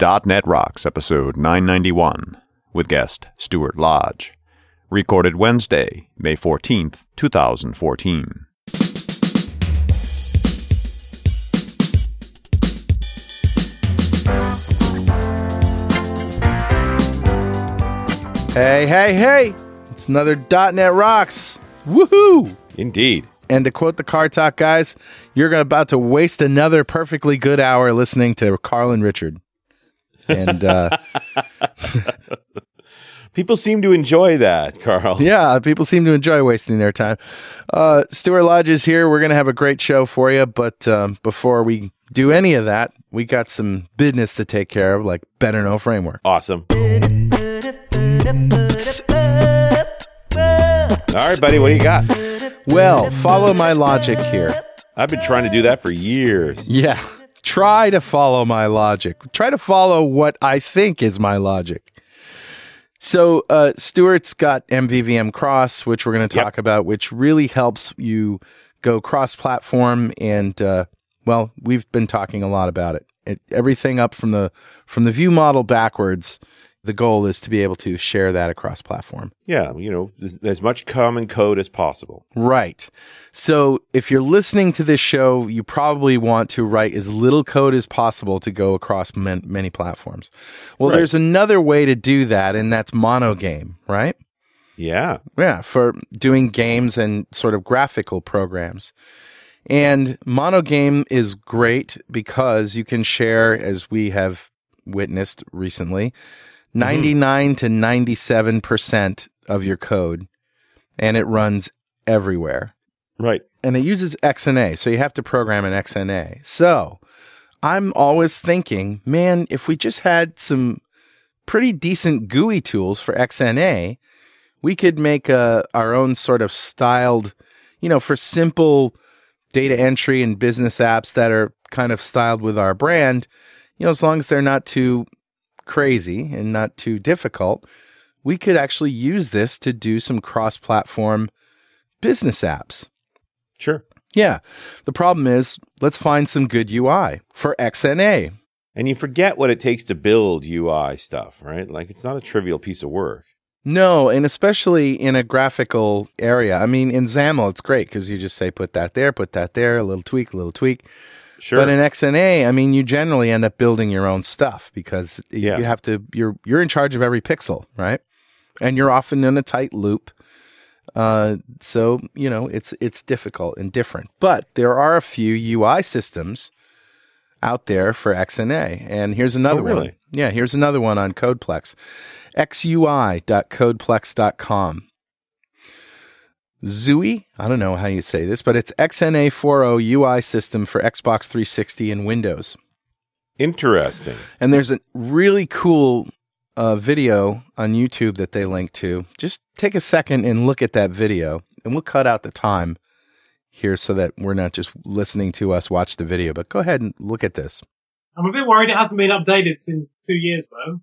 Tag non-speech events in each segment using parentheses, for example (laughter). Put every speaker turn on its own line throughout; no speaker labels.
.NET Rocks, episode 991, with guest Stuart Lodge. Recorded Wednesday, May 14th, 2014.
Hey, hey, hey! It's another .NET Rocks. Woohoo!
Indeed.
And to quote the Car Talk guys, you're about to waste another perfectly good hour listening to Carl and Richard. And uh, (laughs)
People seem to enjoy that, Carl.
yeah, people seem to enjoy wasting their time. Uh, Stuart Lodge is here. We're going to have a great show for you. But um, before we do any of that, we got some business to take care of, like Better Know Framework.
Awesome. All right, buddy, what do you got?
Well, follow my logic here.
I've been trying to do that for years.
Yeah. Try to follow my logic. Try to follow what I think is my logic. So, uh, Stuart's got MVVM Cross, which we're going to
Yep.
talk about, which really helps you go cross platform. And, uh, well, we've been talking a lot about it. it. Everything up from the, from the view model backwards. The goal is to be able to share that across platform.
Yeah, you know, as, much common code as possible.
Right. So if you're listening to this show, you probably want to write as little code as possible to go across man- many platforms. Well,
Right.
there's another way to do that, and that's monogame, right?
Yeah.
Yeah, for doing games and sort of graphical programs. And monogame is great because you can share, as we have witnessed recently, 99 to 97% of your code, and it runs everywhere
Right.
and it uses XNA, so you have to program in XNA. So I'm always thinking, man, if we just had some pretty decent GUI tools for XNA, we could make a, our own sort of styled, you know, for simple data entry and business apps that are kind of styled with our brand, you know, as long as they're not too crazy and not too difficult, we could actually use this to do some cross platform business apps.
Sure.
Yeah. The problem is, let's find some good UI for XNA.
And you forget what it takes to build UI stuff, right? Like it's not a trivial piece of work.
No, and especially in a graphical area. I mean, in XAML, it's great because you just say, put that there, put that there, a little tweak, a little tweak.
Sure.
But in XNA, I mean, you generally end up building your own stuff because
Yeah.
you have to, you're, you're in charge of every pixel, right? And you're often in a tight loop. Uh, so, you know, it's, it's difficult and different. But there are a few UI systems out there for XNA. And here's another
Oh,
one.
really?
Yeah, here's another one on Codeplex. xui.codeplex.com. Zui, I don't know how you say this, but it's XNA 4.0 UI system for Xbox 360 and Windows.
Interesting.
And there's a really cool uh, video on YouTube that they link to. Just take a second and look at that video, and we'll cut out the time here so that we're not just listening to us watch the video. But go ahead and look at this.
I'm a bit worried it hasn't been updated since two years though.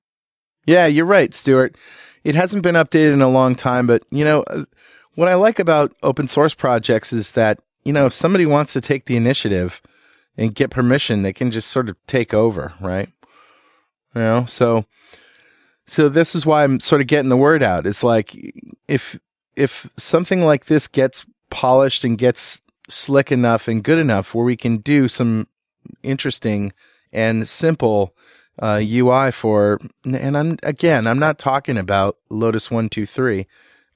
Yeah, you're right, Stuart. It hasn't been updated in a long time, but you know uh, what I like about open source projects is that you know if somebody wants to take the initiative and get permission, they can just sort of take over, right? You know, so so this is why I'm sort of getting the word out. It's like if if something like this gets polished and gets slick enough and good enough where we can do some interesting and simple uh, UI for, and I'm again, I'm not talking about Lotus one two three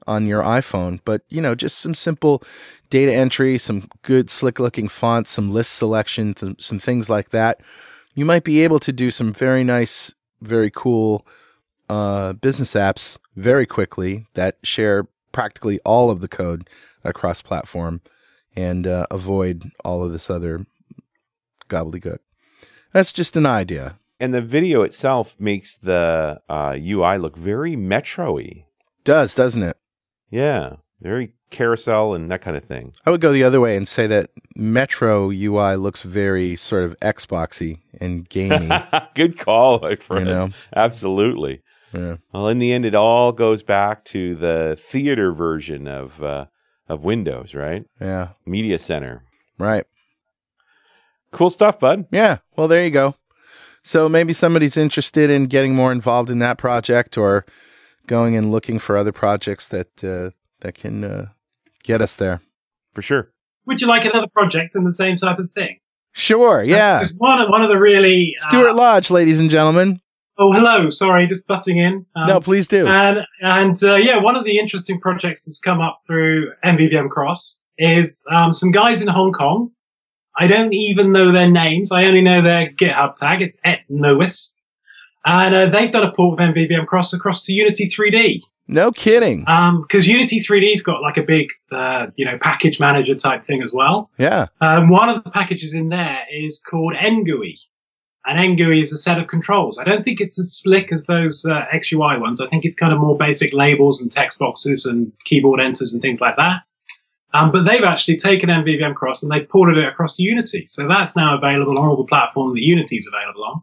on your iPhone, but you know, just some simple data entry, some good slick looking fonts, some list selection, th- some things like that. You might be able to do some very nice, very cool uh, business apps very quickly that share practically all of the code across platform and uh, avoid all of this other gobbledygook. That's just an idea.
And the video itself makes the uh, UI look very metro-y.
Does, doesn't it?
Yeah. Very carousel and that kind of thing.
I would go the other way and say that Metro UI looks very sort of Xboxy and gamey. (laughs)
Good call, my friend.
know?
Absolutely.
yeah.
Well, in the end, it all goes back to the theater version of uh, of Windows, right?
Yeah.
Media Center.
Right.
Cool stuff, bud.
Yeah. Well, there you go. So maybe somebody's interested in getting more involved in that project or going and looking for other projects that uh, that can uh, get us there.
For sure.
Would you like another project in the same type of thing?
Sure, yeah.
Because one, of- one of the really. uh,
Stuart Lodge, ladies and gentlemen.
oh, hello. Sorry, just butting in. Um,
no, please do.
And and uh, yeah, one of the interesting projects that's come up through MVVM Cross is um, some guys in Hong Kong. I don't even know their names. I only know their GitHub tag. It's et Nois. And uh, they've done a port of MVVM Cross across to Unity 3D.
no kidding.
Because Unity 3D's got like a big, uh, you know, package manager type thing as well.
yeah.
Um, one of the packages in there is called NGUI. And NGUI is a set of controls. I don't think it's as slick as those uh, XUI ones. I think it's kind of more basic labels and text boxes and keyboard enters and things like that. Um, but they've actually taken MVVM Cross and they've ported it across to Unity. So that's now available on all the platforms that Unity is available on,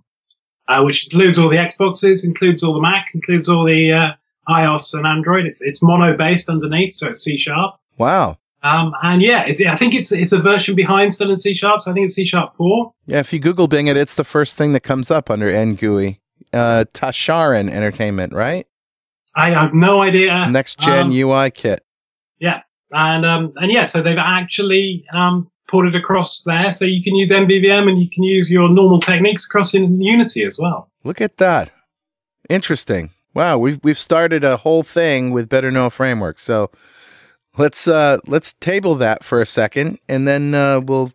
uh, which includes all the Xboxes, includes all the Mac, includes all the uh, iOS and Android. It's, it's mono based underneath, so it's C sharp.
Wow.
Um, and yeah, it's, I think it's it's a version behind still in C sharp. So I think it's C sharp four.
Yeah, if you Google Bing it, it's the first thing that comes up under NGUI. Uh, Tasharen Entertainment, right?
I have no idea.
Next gen
Um,
UI kit.
yeah, and um, and yeah, so they've actually um, ported across there, so you can use MVVM and you can use your normal techniques across in Unity as well.
Look at that. Interesting. Wow, we've we've started a whole thing with Better Know Framework. So let's uh let's table that for a second and then uh we'll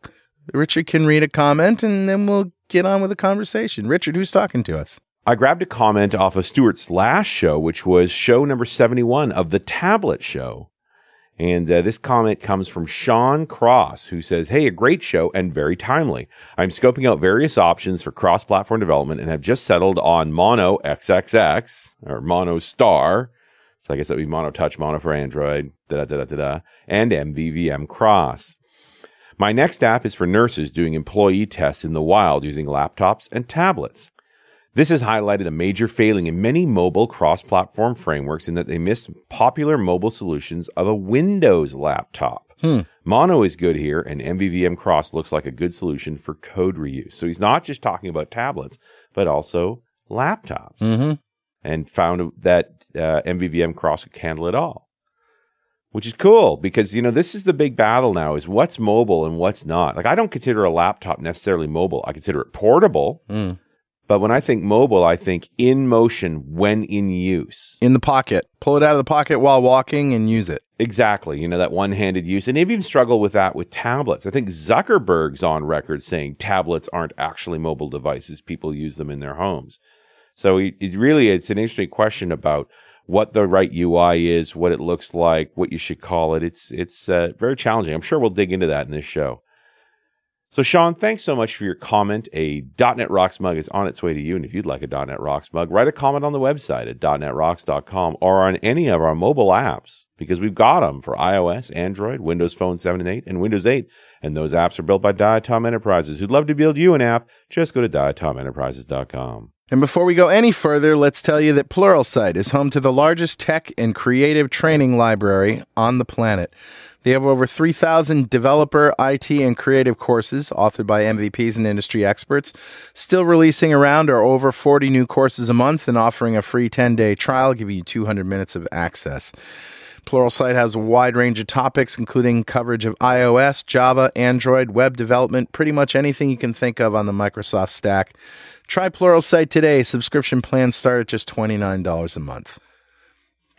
Richard can read a comment and then we'll get on with the conversation. Richard, who's talking to us?
I grabbed a comment off of Stuart's last show, which was show number 71 of the tablet show. And uh, this comment comes from Sean Cross, who says, Hey, a great show and very timely. I'm scoping out various options for cross platform development and have just settled on Mono XXX or Mono Star. So I guess that would be Mono Touch, Mono for Android, da da da da da, and MVVM Cross. My next app is for nurses doing employee tests in the wild using laptops and tablets. This has highlighted a major failing in many mobile cross platform frameworks in that they miss popular mobile solutions of a Windows laptop.
Hmm.
Mono is good here, and MVVM Cross looks like a good solution for code reuse. So he's not just talking about tablets, but also laptops,
Mm-hmm.
and found that uh, MVVM Cross could handle it all, which is cool because you know this is the big battle now: is what's mobile and what's not. Like I don't consider a laptop necessarily mobile; I consider it portable.
Mm.
But when I think mobile, I think in motion when in use.
In the pocket. Pull it out of the pocket while walking and use it.
Exactly. You know, that one handed use. And they've even struggled with that with tablets. I think Zuckerberg's on record saying tablets aren't actually mobile devices. People use them in their homes. So it's really, it's an interesting question about what the right UI is, what it looks like, what you should call it. It's, it's uh, very challenging. I'm sure we'll dig into that in this show. So, Sean, thanks so much for your comment. A .NET Rocks mug is on its way to you. And if you'd like a .NET Rocks mug, write a comment on the website at .NETRocks.com or on any of our mobile apps because we've got them for iOS, Android, Windows Phone 7 and 8, and Windows 8. And those apps are built by Diatom Enterprises. Who'd love to build you an app? Just go to diatomenterprises.com.
And before we go any further, let's tell you that Pluralsight is home to the largest tech and creative training library on the planet. They have over 3,000 developer, IT, and creative courses authored by MVPs and industry experts, still releasing around or over 40 new courses a month and offering a free 10 day trial, giving you 200 minutes of access. Pluralsight has a wide range of topics, including coverage of iOS, Java, Android, web development, pretty much anything you can think of on the Microsoft stack. Try Pluralsight today. Subscription plans start at just $29 a month.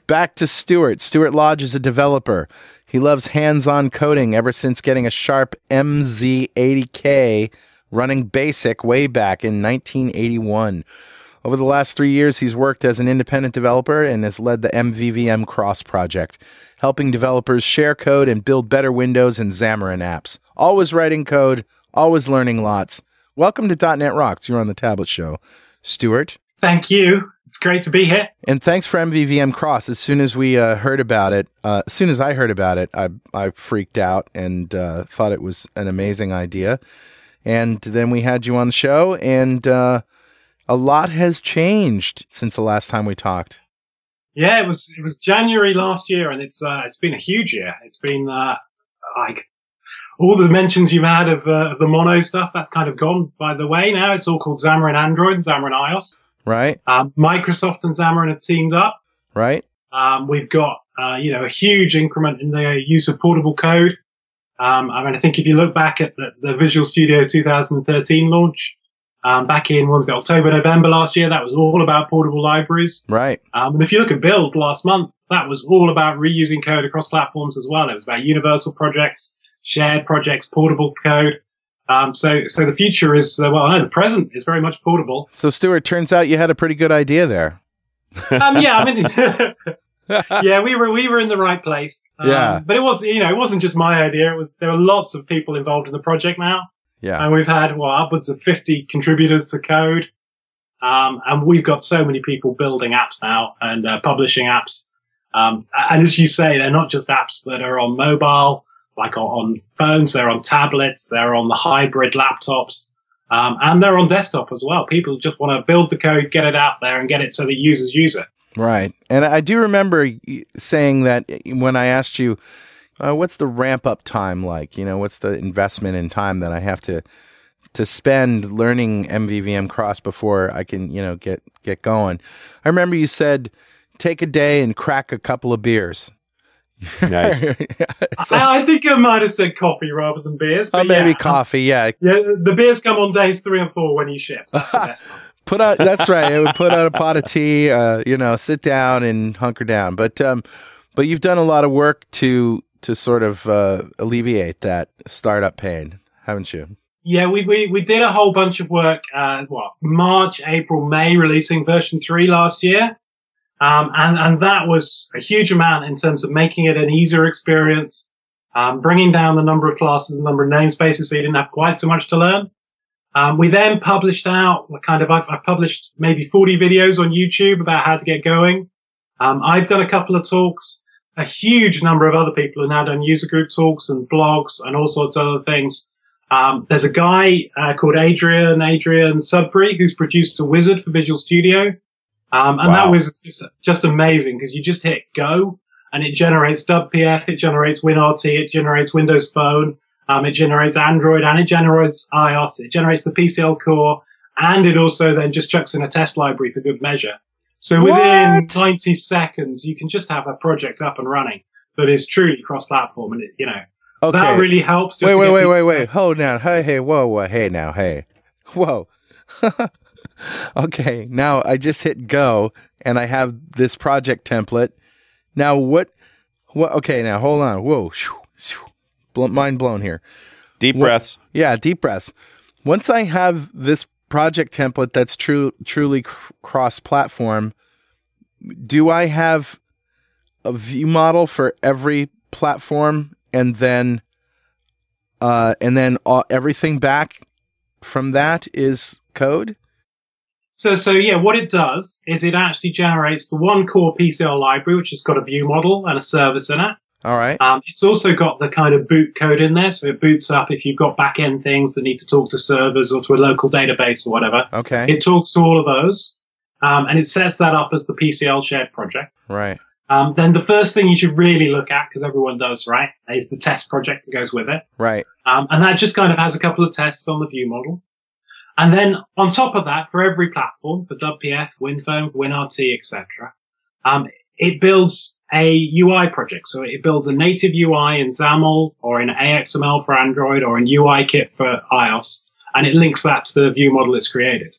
Back to Stuart. Stuart Lodge is a developer. He loves hands on coding ever since getting a Sharp MZ80K running BASIC way back in 1981. Over the last three years, he's worked as an independent developer and has led the MVVM Cross project, helping developers share code and build better Windows and Xamarin apps. Always writing code, always learning lots. Welcome to .NET Rocks. You're on the Tablet Show. Stuart,
Thank you. It's great to be here.
and thanks for MVVM Cross. As soon as we uh, heard about it, uh, as soon as I heard about it, I I freaked out and uh, thought it was an amazing idea. And then we had you on the show, and uh, a lot has changed since the last time we talked.
Yeah, it was it was January last year, and it's uh, it's been a huge year. It's been uh, like all the mentions you've had of, uh, the mono stuff, that's kind of gone by the way now. It's all called Xamarin Android and Xamarin iOS.
Right.
Um, Microsoft and Xamarin have teamed up.
Right.
Um, we've got, uh, you know, a huge increment in the use of portable code. Um, I mean, I think if you look back at the, the Visual Studio 2013 launch, um, back in, what was it, October, November last year, that was all about portable libraries.
Right.
Um, and if you look at Build last month, that was all about reusing code across platforms as well. It was about universal projects, shared projects, portable code. Um, so, so the future is, uh, well, no, the present is very much portable.
So, Stuart, turns out you had a pretty good idea there.
Um, yeah, I mean, (laughs) yeah, we were we were in the right place. Um,
Yeah.
but it was you know it wasn't just my idea. It was there are lots of people involved in the project now,
Yeah.
and we've had well upwards of fifty contributors to code, um, and we've got so many people building apps now and uh, publishing apps. Um, and as you say, they're not just apps that are on mobile, like on, on phones. They're on tablets. They're on the hybrid laptops. Um, and they're on desktop as well. People just want to build the code, get it out there, and get it so that users use it.
Right. And I do remember saying that when I asked you, uh, what's the ramp up time like? You know, what's the investment in time that I have to to spend learning MVVM cross before I can, you know, get get going? I remember you said take a day and crack a couple of beers. (laughs)
Nice. (laughs)
So-
I, I think I might have said coffee rather than beers.
oh,
But
maybe
yeah,
coffee. Yeah,
Yeah, the beers come on days three and four when you ship. That's the best one. (laughs)
put out. That's right. I would put out a pot of tea. Uh, you know, sit down and hunker down. But um, but you've done a lot of work to to sort of uh, alleviate that startup pain, haven't you?
Yeah, we, we, we did a whole bunch of work, uh, what, March, April, May, releasing version three last year. Um, and, and that was a huge amount in terms of making it an easier experience, um, bringing down the number of classes and number of namespaces so you didn't have quite so much to learn. Um, we then published out kind of, I've, I've published maybe 40 videos on YouTube about how to get going. Um, I've done a couple of talks. A huge number of other people have now done user group talks and blogs and all sorts of other things. Um, there's a guy uh, called Adrian Adrian Sudbury who's produced a wizard for Visual Studio, um, and that
Wow.
wizard's just just amazing because you just hit go and it generates WPF, it generates WinRT, it generates Windows Phone, um, it generates Android, and it generates iOS, it generates the PCL core, and it also then just chucks in a test library for good measure. So within
What?
90 seconds, you can just have a project up and running that is truly cross-platform, and it, you know
Okay.
that really helps. Just
wait, wait, wait, wait, wait. Hold now. Hey, hey, whoa, whoa. Hey, now, hey. Whoa. (laughs) (laughs) okay. Now I just hit go and I have this project template. Now what? What? Okay. Now hold on. Whoa. Shoo, shoo. Bl- mind blown here.
Deep
What-
breaths.
Yeah. Deep breaths. Once I have this project template that's true, truly cr- cross platform, do I have a view model for every platform and then uh, and then all, everything back from that is code.
So, so yeah, what it does is it actually generates the one core PCL library, which has got a view model and a service in it.
All right.
Um, it's also got the kind of boot code in there, so it boots up if you've got back end things that need to talk to servers or to a local database or whatever.
Okay.
It talks to all of those, um, and it sets that up as the PCL shared project.
right.
Um, then the first thing you should really look at, because everyone does, right, is the test project that goes with it.
Right.
Um, and that just kind of has a couple of tests on the view model. And then on top of that, for every platform, for WPF, WinPhone, WinRT, etc., um, it builds a UI project. So it builds a native UI in XAML or in AXML for Android or in UIKit for iOS, and it links that to the view model it's created.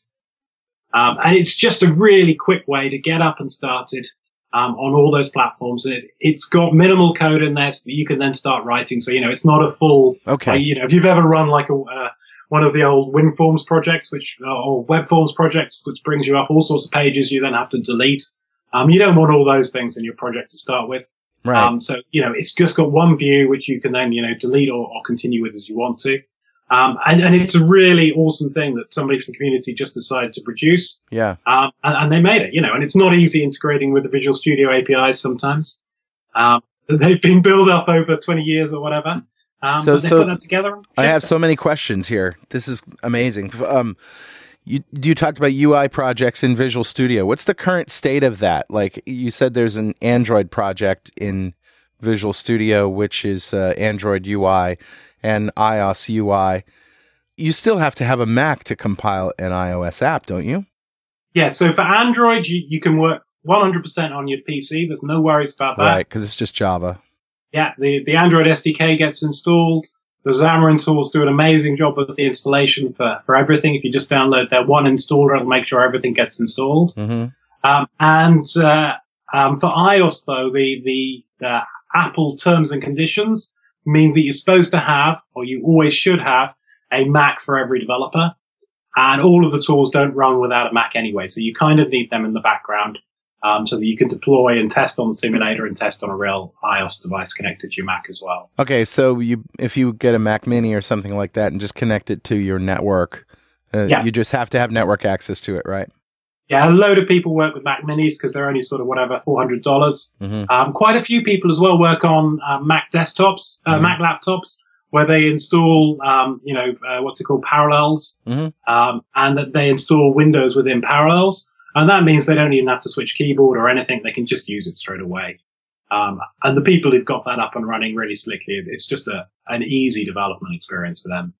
Um, and it's just a really quick way to get up and started um, on all those platforms. And it, it's got minimal code in there so that you can then start writing. So, you know, it's not a full
Okay.
like, you know, if you've ever run like a uh, one of the old WinForms projects, which uh, or Web Forms projects, which brings you up all sorts of pages, you then have to delete. Um, you don't want all those things in your project to start with.
right.
Um, so you know, it's just got one view which you can then you know delete or, or continue with as you want to. Um, and, and it's a really awesome thing that somebody from the community just decided to produce.
yeah.
Um, and, and they made it, you know, and it's not easy integrating with the Visual Studio APIs sometimes. Um, (laughs) they've been built up over 20 years or whatever. Um,
So- so
put that together.
I have so many questions here. This is amazing. Um, you you talked about UI projects in Visual Studio. What's the current state of that? Like you said, there's an Android project in Visual Studio, which is uh, Android UI, and iOS UI. You still have to have a Mac to compile an iOS app, don't you?
Yeah, so for Android, you, you can work 100% on your PC. There's no worries about that.
Right, because it's just Java.
Yeah, the, the Android SDK gets installed. The Xamarin tools do an amazing job of the installation for, for everything. If you just download their one installer, it'll make sure everything gets installed.
hmm
Um, and uh, um, for iOS, though, the, the uh, Apple terms and conditions mean that you're supposed to have, or you always should have, a Mac for every developer. And all of the tools don't run without a Mac anyway, so you kind of need them in the background um, so that you can deploy and test on the simulator and test on a real iOS device connected to your Mac as well.
Okay, so you if you get a Mac Mini or something like that and just connect it to your network, uh,
Yeah.
you just have to have network access to it, right?
Yeah, a load of people work with Mac Minis because they're only sort of whatever four hundred dollars.
hmm
Um, quite a few people as well work on uh, Mac desktops, uh,
Mhm.
Mac laptops, where they install, um, you know, uh, what's it called, Parallels,
Mhm.
um, and that they install Windows within Parallels, and that means they don't even have to switch keyboard or anything; they can just use it straight away. Um, and the people who've got that up and running really slickly, it's just a an easy development experience for them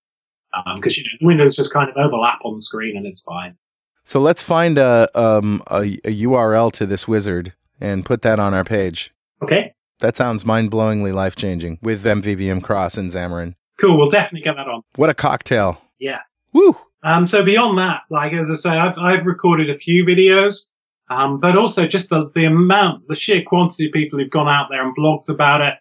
because you know Windows just kind of overlap on the screen and it's fine.
So let's find a, um, a a URL to this wizard and put that on our page.
Okay,
That sounds mind blowingly life changing with MVVM Cross and Xamarin.
cool. We'll definitely get that on.
What a cocktail!
Yeah.
Woo!
Um, so beyond that, like as I say, I've I've recorded a few videos, um, but also just the the amount, the sheer quantity of people who've gone out there and blogged about it,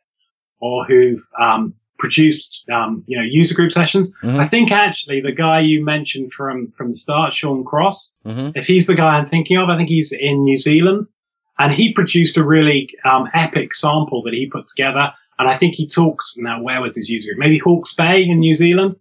or who've um, produced um, you know user group sessions.
Mhm.
I think actually the guy you mentioned from from the start, Sean Cross,
hmm
if he's the guy I'm thinking of, I think he's in New Zealand, and he produced a really um, epic sample that he put together. And I think he talks now. Where was his user group? Maybe Hawke's Bay in New Zealand.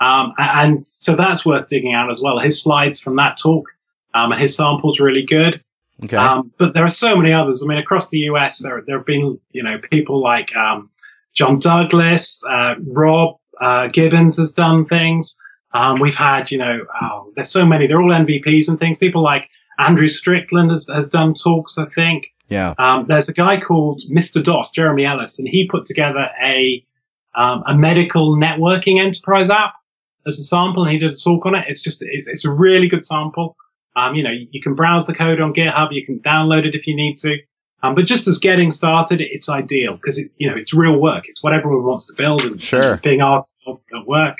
Um, and so that's worth digging out as well. His slides from that talk um, and his sample's really good.
Okay.
Um, but there are so many others. I mean, across the US, there there have been you know people like um, John Douglas, uh, Rob uh, Gibbons has done things. Um, we've had you know oh, there's so many. They're all MVPs and things. People like Andrew Strickland has, has done talks. I think
yeah.
um, there's a guy called Mr. DOS, Jeremy Ellis, and he put together a um, a medical networking enterprise app as a sample, and he did a talk on it. It's just it's, it's a really good sample. Um, you know, you, can browse the code on GitHub, you can download it if you need to. Um, but just as getting started, it's ideal because it, you know, it's real work. It's what everyone wants to build and
Sure.
being asked at work.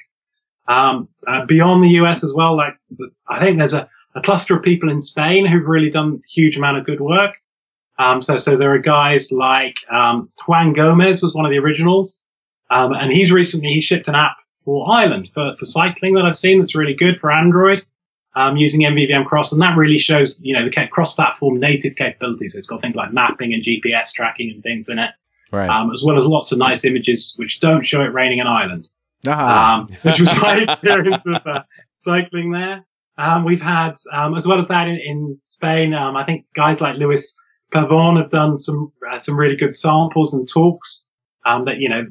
Um, uh, beyond the US as well, like I think there's a, a cluster of people in Spain who've really done a huge amount of good work. Um, so, so there are guys like um, Juan Gomez was one of the originals, um, and he's recently he shipped an app for Ireland for, for cycling that I've seen that's really good for Android um, using MVVM Cross, and that really shows you know the cross-platform native capabilities. So it's got things like mapping and GPS tracking and things in it,
Right.
um, as well as lots of nice images which don't show it raining in Ireland
ah.
um, which was my (laughs) experience of uh, cycling there. Um, we've had, um, as well as that in, in Spain, um, I think guys like Luis Pavon have done some uh, some really good samples and talks. Um, that you know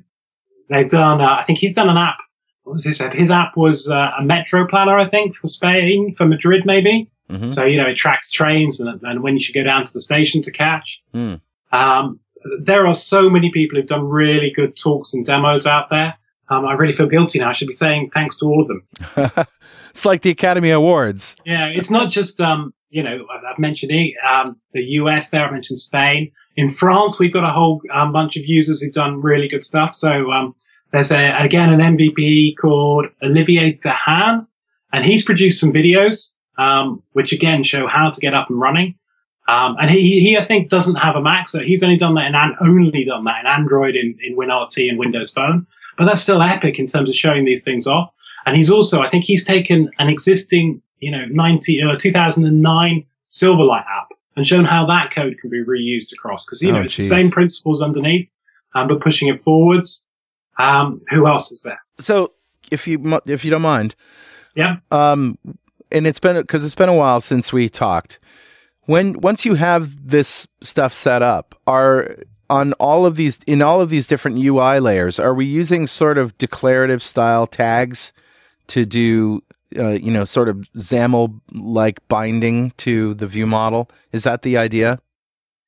they've done. Uh, I think he's done an app. What was his app? His app was uh, a metro planner, I think, for Spain, for Madrid, maybe.
Mhm.
So you know it tracks trains and, and when you should go down to the station to catch.
Hmm.
Um, there are so many people who've done really good talks and demos out there. Um, I really feel guilty now. I should be saying thanks to all of them. (laughs)
it's like the Academy Awards.
Yeah, it's not just um, you know I've- I've mentioned um, the US there. I mentioned Spain. In France, we've got a whole um, bunch of users who've done really good stuff. So um, there's a, again an MVP called Olivier Dehan, and he's produced some videos um, which again show how to get up and running. Um, and he, he, I think, doesn't have a Mac, so he's only done that in an, only done that in Android, in, in WinRT, and Windows Phone. But that's still epic in terms of showing these things off. And he's also, I think, he's taken an existing, you know, 90 uh, 2009 Silverlight app and shown how that code can be reused across because you know
Oh,
it's the same principles underneath, um, but pushing it forwards. Um, who else is there?
So, if you if you don't mind,
Yeah.
um, and it's been because it's been a while since we talked. When once you have this stuff set up, are on all of these in all of these different UI layers, are we using sort of declarative style tags to do, uh, you know, sort of XAML like binding to the view model? Is that the idea?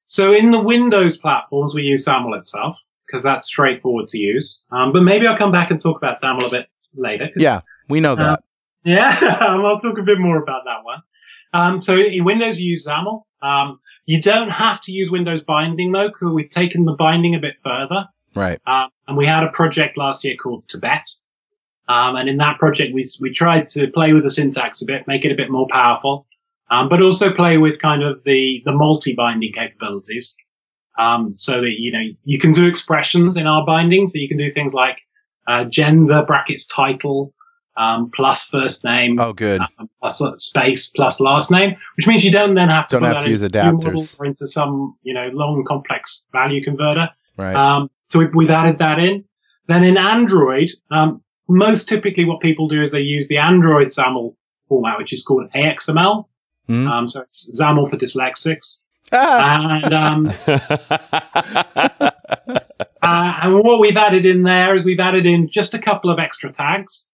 So in the Windows platforms, we use XAML itself because that's straightforward to use. Um, but maybe I'll come back and talk about XAML a bit later.
Yeah, we know that.
yeah, (laughs) um, I'll talk a bit more about that one. Um, so in Windows, you use XAML. Um, you don't have to use Windows binding though, because we've taken the binding a bit further.
right.
Um, and we had a project last year called Tibet. Um, and in that project, we, we tried to play with the syntax a bit, make it a bit more powerful, um, but also play with kind of the, the multi-binding capabilities. Um, so that, you know, you can do expressions in our binding. So you can do things like, uh, gender brackets title, um, plus first name,
Oh, good.
um, plus space plus last name, which means you don't then have to
Don't
put
have to use
into a model
adapters.
or into some, you know, long complex value converter.
Right.
Um, so we've, we've added that in. Then in Android, um, most typically what people do is they use the Android XAML format, which is called AXML.
Hmm.
Um, so it's XAML for dyslexics.
Ah,
And, um, (laughs) uh, and what we've added in there is we've added in just a couple of extra tags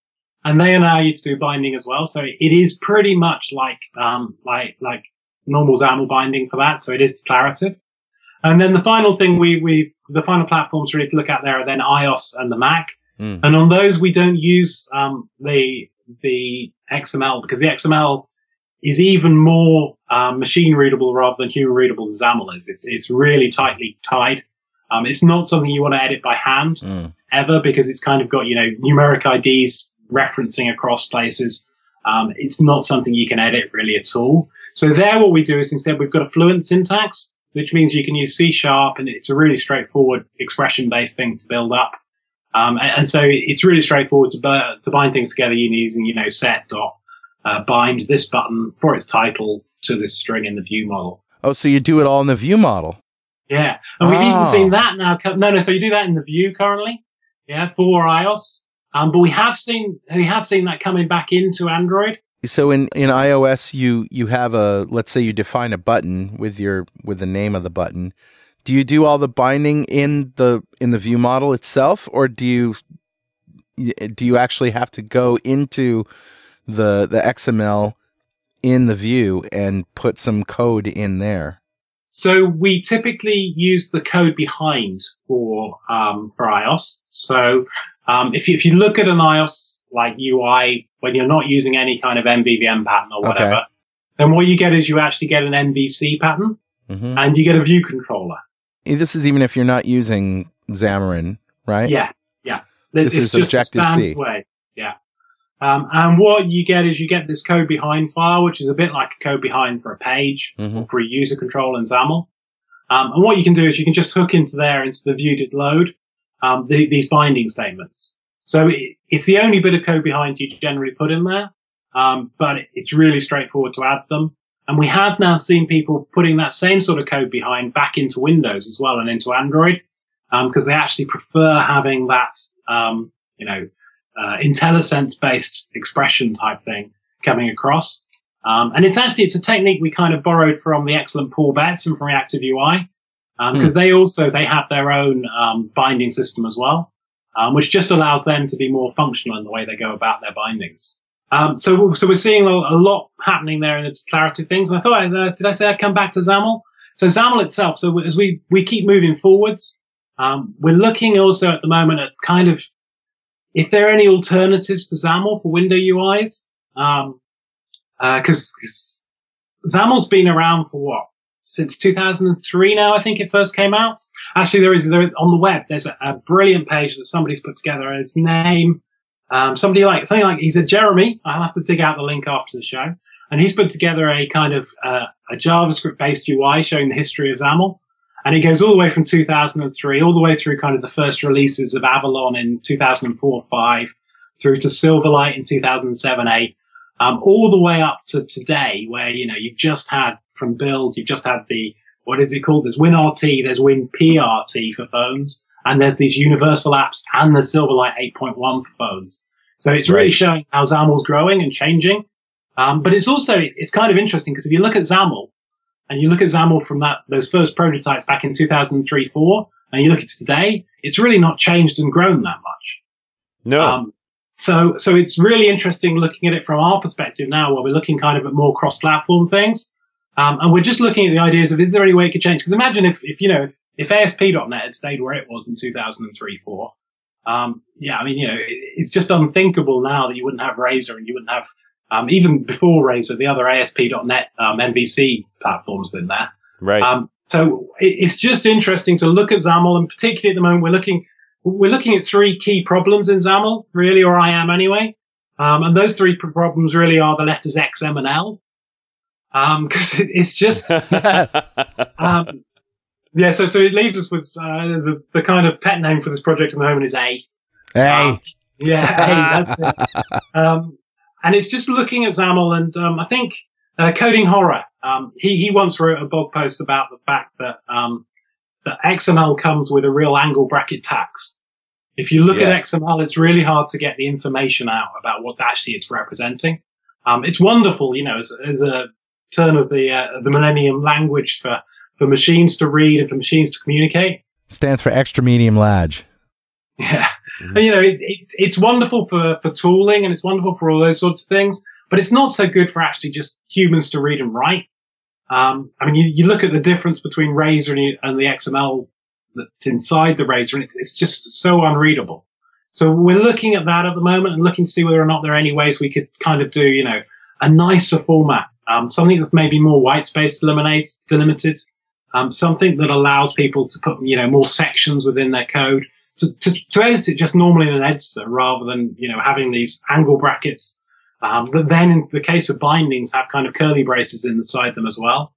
and they allow you to do binding as well. So it is pretty much like, um, like, like normal XAML binding for that. So it is declarative. And then the final thing we, we, the final platforms really to look at there are then iOS and the Mac.
Mm.
And on those, we don't use, um, the, the XML because the XML is even more, um, machine readable rather than human readable than XAML is. It's, it's really tightly tied. Um, it's not something you want to edit by hand
Mm.
ever because it's kind of got, you know, numeric IDs referencing across places. Um, it's not something you can edit really at all. So there, what we do is instead we've got a fluent syntax, which means you can use C sharp and it's a really straightforward expression based thing to build up. Um, and, and so it's really straightforward to, bu- to bind things together using, you know, set dot, uh, bind this button for its title to this string in the view model.
Oh, so you do it all in the view model.
Yeah. And we've even seen that now. No, no. So you do that in the view currently. Yeah. For iOS. Um, but we have seen, we have seen that coming back into Android.
So in, in iOS, you you have a let's say you define a button with your with the name of the button. Do you do all the binding in the in the view model itself, or do you do you actually have to go into the the XML in the view and put some code in there?
So we typically use the code behind for, um, for iOS. So, um, if you, if you look at an iOS like UI when you're not using any kind of MVVM pattern or
Okay.
whatever, then what you get is you actually get an MVC pattern
hmm
and you get a view controller.
This is even if you're not using Xamarin, right?
Yeah, yeah.
This
It's
is
just
Objective-C.
Way. Yeah. Um, and what you get is you get this code behind file, which is a bit like a code behind for a page
Mhm.
or for a user control in XAML. Um, and what you can do is you can just hook into there into the view did load um, the, these binding statements. So it, it's the only bit of code behind you generally put in there, um, but it, it's really straightforward to add them. And we have now seen people putting that same sort of code behind back into Windows as well and into Android because they actually prefer having that, um, you know, uh, IntelliSense based expression type thing coming across. Um, and it's actually, it's a technique we kind of borrowed from the excellent Paul Betts and from Reactive UI. Um, because they also, they have their own, um, binding system as well, um, which just allows them to be more functional in the way they go about their bindings. Um, so, so we're seeing a, a lot happening there in the declarative things. And I thought, uh, did I say I'd come back to XAML? So XAML itself, so as we, we keep moving forwards, um, we're looking also at the moment at kind of if there are any alternatives to XAML for window UIs. Um, because XAML's been around for what since 2003 now. I think it first came out. Actually, there is there is on the web. There's a, a brilliant page that somebody's put together. and Its name, um, somebody like something like he's a Jeremy. I'll have to dig out the link after the show. And he's put together a kind of uh, a JavaScript based UI showing the history of XAML. And it goes all the way from 2003, all the way through kind of the first releases of Avalon in 2004 5, through to Silverlight in 2007 8, um, all the way up to today, where, you know, you've just had from build, you've just had the, what is it called? There's WinRT, there's WinPRT for phones, and there's these universal apps and the Silverlight 8.1 for phones. So it's really
Right.
showing how XAML's growing and changing. Um, but it's also, it's kind of interesting because if you look at XAML, and you look at XAML from that those first prototypes back in 2003 4 and you look at it today it's really not changed and grown that much.
No.
um, so so it's really interesting looking at it from our perspective now where we're looking kind of at more cross platform things. Um, and we're just looking at the ideas of is there any way it could change? Because imagine if if you know if, if ASP.NET had stayed where it was in 2003 4, um, yeah, I mean, you know, it, it's just unthinkable now that you wouldn't have Razor and you wouldn't have, um, even before Razor, the other ASP.NET um, MVC platforms in there.
Right.
Um, so it, it's just interesting to look at XAML, and particularly at the moment, we're looking we're looking at three key problems in XAML, really, or I am anyway. Um, and those three problems really are the letters X, M, and L. (laughs) Because it, it's just, (laughs) um, yeah. So so it leaves us with uh, the the kind of pet name for this project at the moment is A.
A.
Um, yeah, A, that's it. (laughs) And it's just looking at XAML, and um, I think uh, Coding Horror. Um, he he once wrote a blog post about the fact that um, that XML comes with a real angle bracket tax. If you look
Yes.
at XML, it's really hard to get the information out about what actually it's representing. Um, it's wonderful, you know, as, as a turn of the uh, the millennium language for for machines to read and for machines to communicate.
Stands for extra medium large. (laughs)
Yeah,
Mhm.
And, you know, it, it, it's wonderful for for tooling and it's wonderful for all those sorts of things, but it's not so good for actually just humans to read and write. Um, I mean, you, you look at the difference between Razor and, and the XML that's inside the Razor, and it's, it's just so unreadable. So we're looking at that at the moment and looking to see whether or not there are any ways we could kind of do, you know, a nicer format, um, something that's maybe more white space delimited, delimited, um, something that allows people to put, you know, more sections within their code to, to, to edit it just normally in an editor rather than, you know, having these angle brackets. Um, that then in the case of bindings have kind of curly braces inside them as well.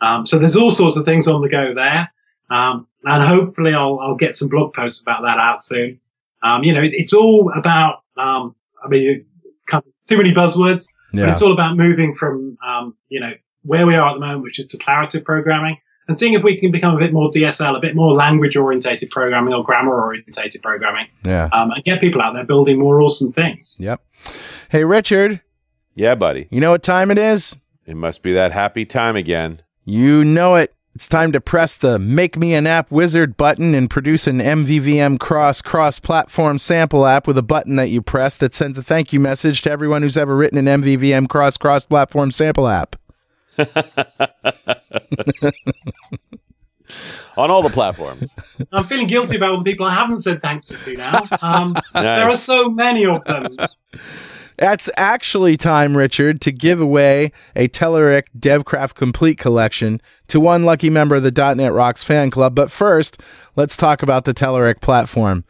Um, so there's all sorts of things on the go there. Um, and hopefully I'll, I'll get some blog posts about that out soon. Um, you know, it, it's all about, um, I mean, kind of too many buzzwords, but
Yeah.
it's all about moving from, um, you know, where we are at the moment, which is declarative programming and seeing if we can become a bit more DSL, a bit more language orientated programming or grammar orientated programming,
Yeah.
um, and get people out there building more awesome things.
Yep. Hey, Richard,
yeah, buddy.
you know what time it is?
It must be that happy time again.
You know it. It's time to press the Make Me an App Wizard button and produce an MVVM cross cross platform sample app with a button that you press that sends a thank you message to everyone who's ever written an MVVM cross cross platform sample app. (laughs)
On all the platforms.
I'm feeling guilty about all the people I haven't said thank you to now. Um, (laughs)
Nice.
There are so many of them.
That's actually time, Richard, to give away a Telerik DevCraft Complete collection to one lucky member of the .NET Rocks fan club. But first, let's talk about the Telerik platform.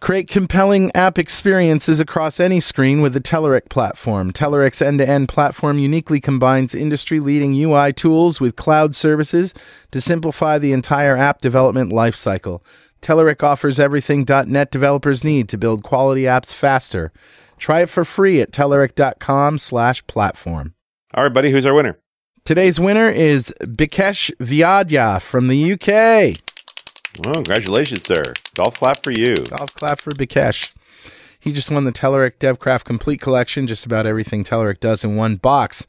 Create compelling app experiences across any screen with the Telerik platform. Telerik's end-to-end platform uniquely combines industry-leading UI tools with cloud services to simplify the entire app development lifecycle. Telerik offers everything .NET developers need to build quality apps faster. Try it for free at telerik.com slash platform.
All right, buddy. Who's our winner?
Today's winner is Bikesh Vyadya from the UK.
Oh, congratulations, sir. Golf clap for you.
Golf clap for Bikesh. He just won the Telerik DevCraft Complete Collection, just about everything Telerik does in one box.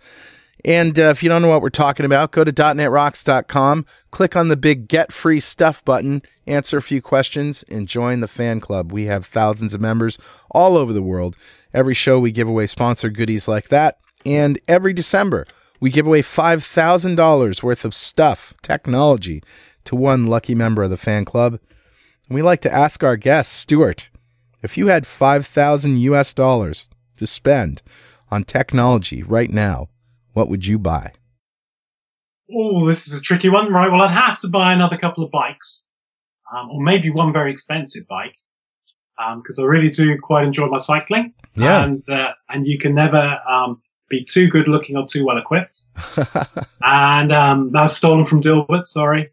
And uh, if you don't know what we're talking about, go to .netrocks.com, click on the big Get Free Stuff button, answer a few questions, and join the fan club. We have thousands of members all over the world. Every show we give away sponsor goodies like that. And every December, we give away $5,000 worth of stuff, technology, to one lucky member of the fan club. And we like to ask our guests, Stuart, if you had 5,000 US dollars to spend on technology right now, what would you buy?
Oh, this is a tricky one. Right. Well, I'd have to buy another couple of bikes, um, or maybe one very expensive bike, because I really do quite enjoy my cycling. And uh, and you can never um, be too good looking or too well equipped. (laughs) and um, that's stolen from Dilbert. Sorry.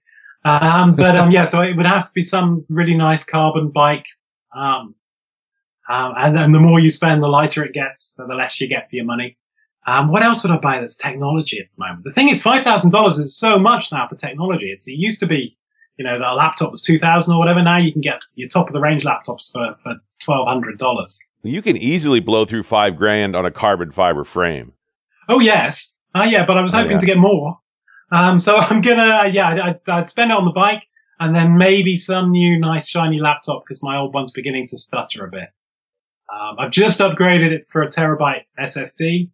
Um, but um, yeah, so it would have to be some really nice carbon bike. Um, um, and, and the more you spend, the lighter it gets, so the less you get for your money. Um, what else would I buy that's technology at the moment? The thing is, five thousand dollars is so much now for technology. It's, it used to be, you know, that a laptop was two thousand or whatever. Now you can get your top of the range laptops for for twelve hundred dollars.
You can easily blow through five grand on a carbon fiber frame.
Oh yes, uh, yeah, but I was
Oh,
hoping
yeah.
to get more. Um, so (laughs) I'm gonna, yeah, I'd, I'd spend it on the bike and then maybe some new nice shiny laptop because my old one's beginning to stutter a bit. Um, I've just upgraded it for a terabyte SSD.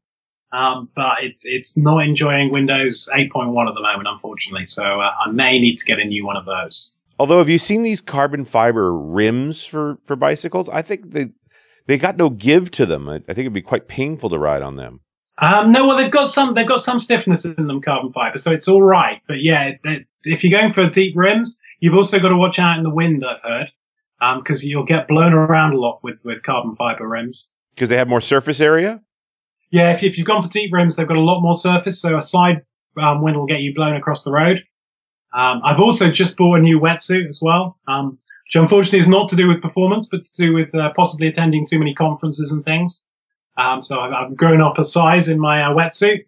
um, but it's it's not enjoying Windows 8.1 at the moment, unfortunately. So uh, I may need to get a new one of those.
Although, have you seen these carbon fiber rims for for bicycles? I think they they got no give to them. I, I think it'd be quite painful to ride on them.
Um, no, well, they've got some they've got some stiffness in them, carbon fiber, so it's all right. But yeah, if you're going for deep rims, you've also got to watch out in the wind. I've heard because um, you'll get blown around a lot with with carbon fiber rims
because they have more surface area.
Yeah, if, if you've gone for deep rims, they've got a lot more surface, so a side um, wind will get you blown across the road. Um, I've also just bought a new wetsuit as well, um, which unfortunately is not to do with performance, but to do with uh, possibly attending too many conferences and things. Um, so I've, I've, grown up a size in my uh, wetsuit,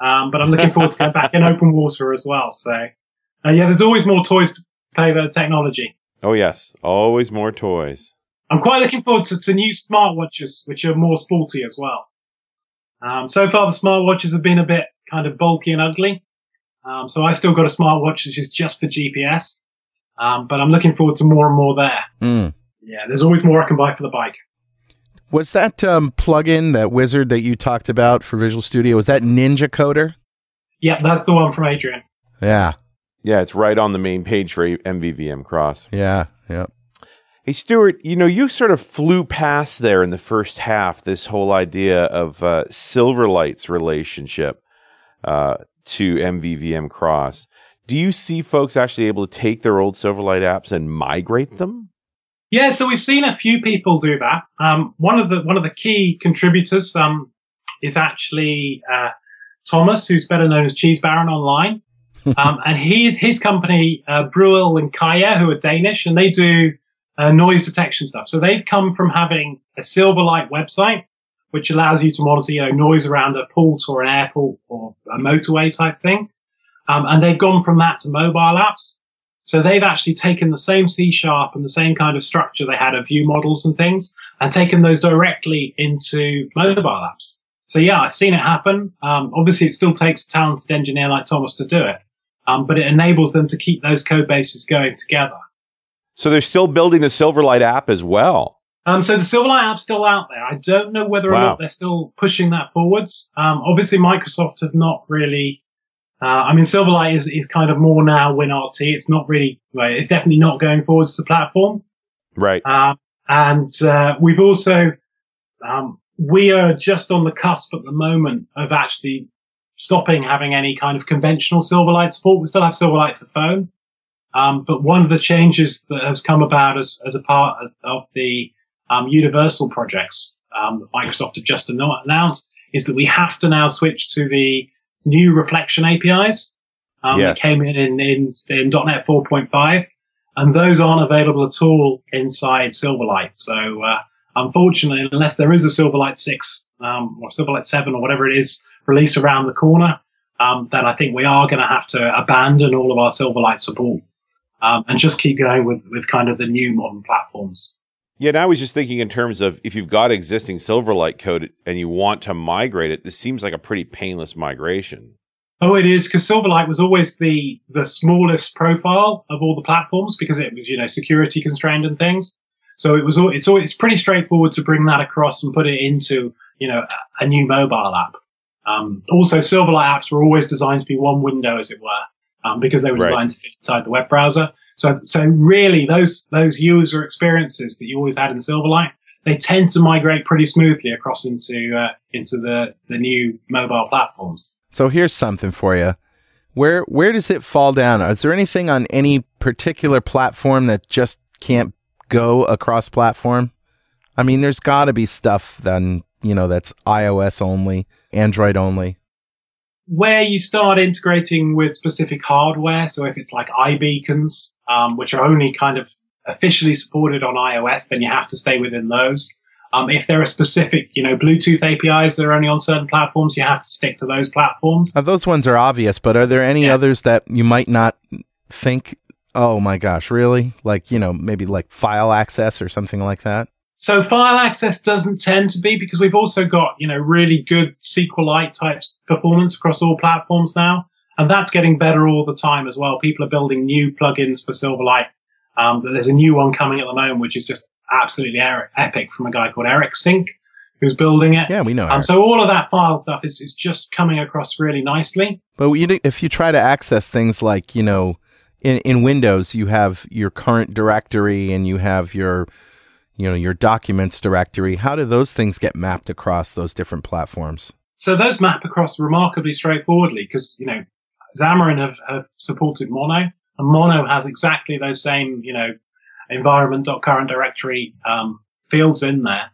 um, but I'm looking forward to going back in open water as well. So uh, yeah, there's always more toys to play with technology.
Oh yes, always more toys.
I'm quite looking forward to, to new smartwatches, which are more sporty as well. Um, so far, the smartwatches have been a bit kind of bulky and ugly. Um, so I still got a smartwatch which is just for GPS. Um, but I'm looking forward to more and more there.
Mm.
Yeah, there's always more I can buy for the bike.
Was that um, plugin, that wizard that you talked about for Visual Studio, was that Ninja Coder?
Yeah, that's the one from Adrian.
Yeah.
Yeah, it's right on the main page for MVVM Cross.
Yeah, yeah.
Hey, Stuart, you know, you sort of flew past there in the first half this whole idea of uh, Silverlight's relationship uh, to MVVM Cross. Do you see folks actually able to take their old Silverlight apps and migrate them?
Yeah, so we've seen a few people do that. Um, one of the one of the key contributors um, is actually uh, Thomas, who's better known as Cheesebaron online, (laughs) um, and he's his company uh, Brüel and Kjær, who are Danish, and they do uh, noise detection stuff. So they've come from having a Silverlight website, which allows you to monitor, you know, noise around a port or an airport or a motorway type thing. Um, and they've gone from that to mobile apps. So they've actually taken the same C sharp and the same kind of structure they had of view models and things and taken those directly into mobile apps. So yeah, I've seen it happen. Um, obviously it still takes a talented engineer like Thomas to do it. Um, but it enables them to keep those code bases going together.
So they're still building the Silverlight app as well.
Um, so the Silverlight app's still out there. I don't know whether wow. or not they're still pushing that forwards. Um, obviously, Microsoft have not really. Uh, I mean, Silverlight is, is kind of more now WinRT. It's not really. Well, it's definitely not going forwards to platform.
Right.
Uh, and uh, we've also um, we are just on the cusp at the moment of actually stopping having any kind of conventional Silverlight support. We still have Silverlight for phone, um, but one of the changes that has come about as, as a part of the um, universal projects um, that Microsoft have just announced is that we have to now switch to the new reflection APIs um, yes. that came in in, in, in .NET 4.5, and those aren't available at all inside Silverlight. So uh, unfortunately, unless there is a Silverlight 6 um, or Silverlight 7 or whatever it is release around the corner, um, then I think we are going to have to abandon all of our Silverlight support um, and just keep going with, with kind of the new modern platforms.
Yeah, and I was just thinking in terms of if you've got existing Silverlight code and you want to migrate it, this seems like a pretty painless migration.
Oh, it is because Silverlight was always the the smallest profile of all the platforms because it was you know security constrained and things. So it was it's all, it's pretty straightforward to bring that across and put it into you know a new mobile app. Um, also, Silverlight apps were always designed to be one window, as it were um, because they were designed right. to fit inside the web browser. So, so really, those those user experiences that you always had in Silverlight, they tend to migrate pretty smoothly across into uh, into the the new mobile platforms.
So here's something for you. Where where does it fall down? Is there anything on any particular platform that just can't go across platform? I mean, there's got to be stuff then you know that's iOS only, Android only
where you start integrating with specific hardware, so if it's like iBeacons, um, which are only kind of officially supported on iOS, then you have to stay within those. Um, if there are specific, you know, Bluetooth APIs that are only on certain platforms, you have to stick to those platforms.
Now, those ones are obvious, but are there any yeah. others that you might not think, oh my gosh, really? Like, you know, maybe like file access or something like that?
So file access doesn't tend to be because we've also got, you know, really good SQLite type performance across all platforms now. And that's getting better all the time as well. People are building new plugins for Silverlight. Um, there's a new one coming at the moment, which is just absolutely epic from a guy called Eric Sink, who's building it.
Yeah, we know.
Um, so all of that file stuff is, is just coming across really nicely.
But you, if you try to access things like you know, in in Windows, you have your current directory and you have your you know your documents directory. How do those things get mapped across those different platforms?
So those map across remarkably straightforwardly because you know Xamarin have, have supported Mono, and Mono has exactly those same you know environment.current directory um, fields in there,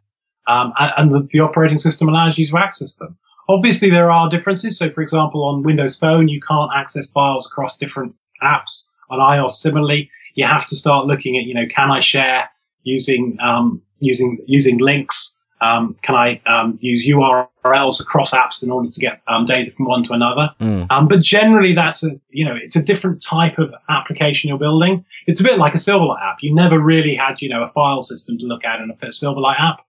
um, and, and the, the operating system allows you to access them. Obviously, there are differences. So, for example, on Windows Phone, you can't access files across different apps. On iOS, similarly, you have to start looking at, you know, can I share using um, using using links? Um, can I um, use URLs across apps in order to get um, data from one to another?
Mm.
Um, but generally, that's a you know it's a different type of application you're building. It's a bit like a Silverlight app. You never really had you know a file system to look at in a Silverlight app.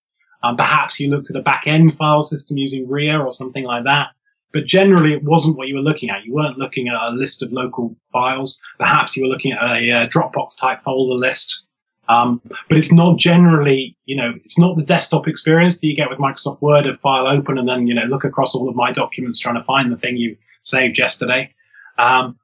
Um, perhaps you looked at a back end file system using RIA or something like that. But generally, it wasn't what you were looking at. You weren't looking at a list of local files. Perhaps you were looking at a, uh Dropbox type folder list. Um, but it's not generally, you know, it's not the desktop experience that you get with Microsoft Word of file open and then, you know, look across all of my documents trying to find the thing you saved yesterday. Um,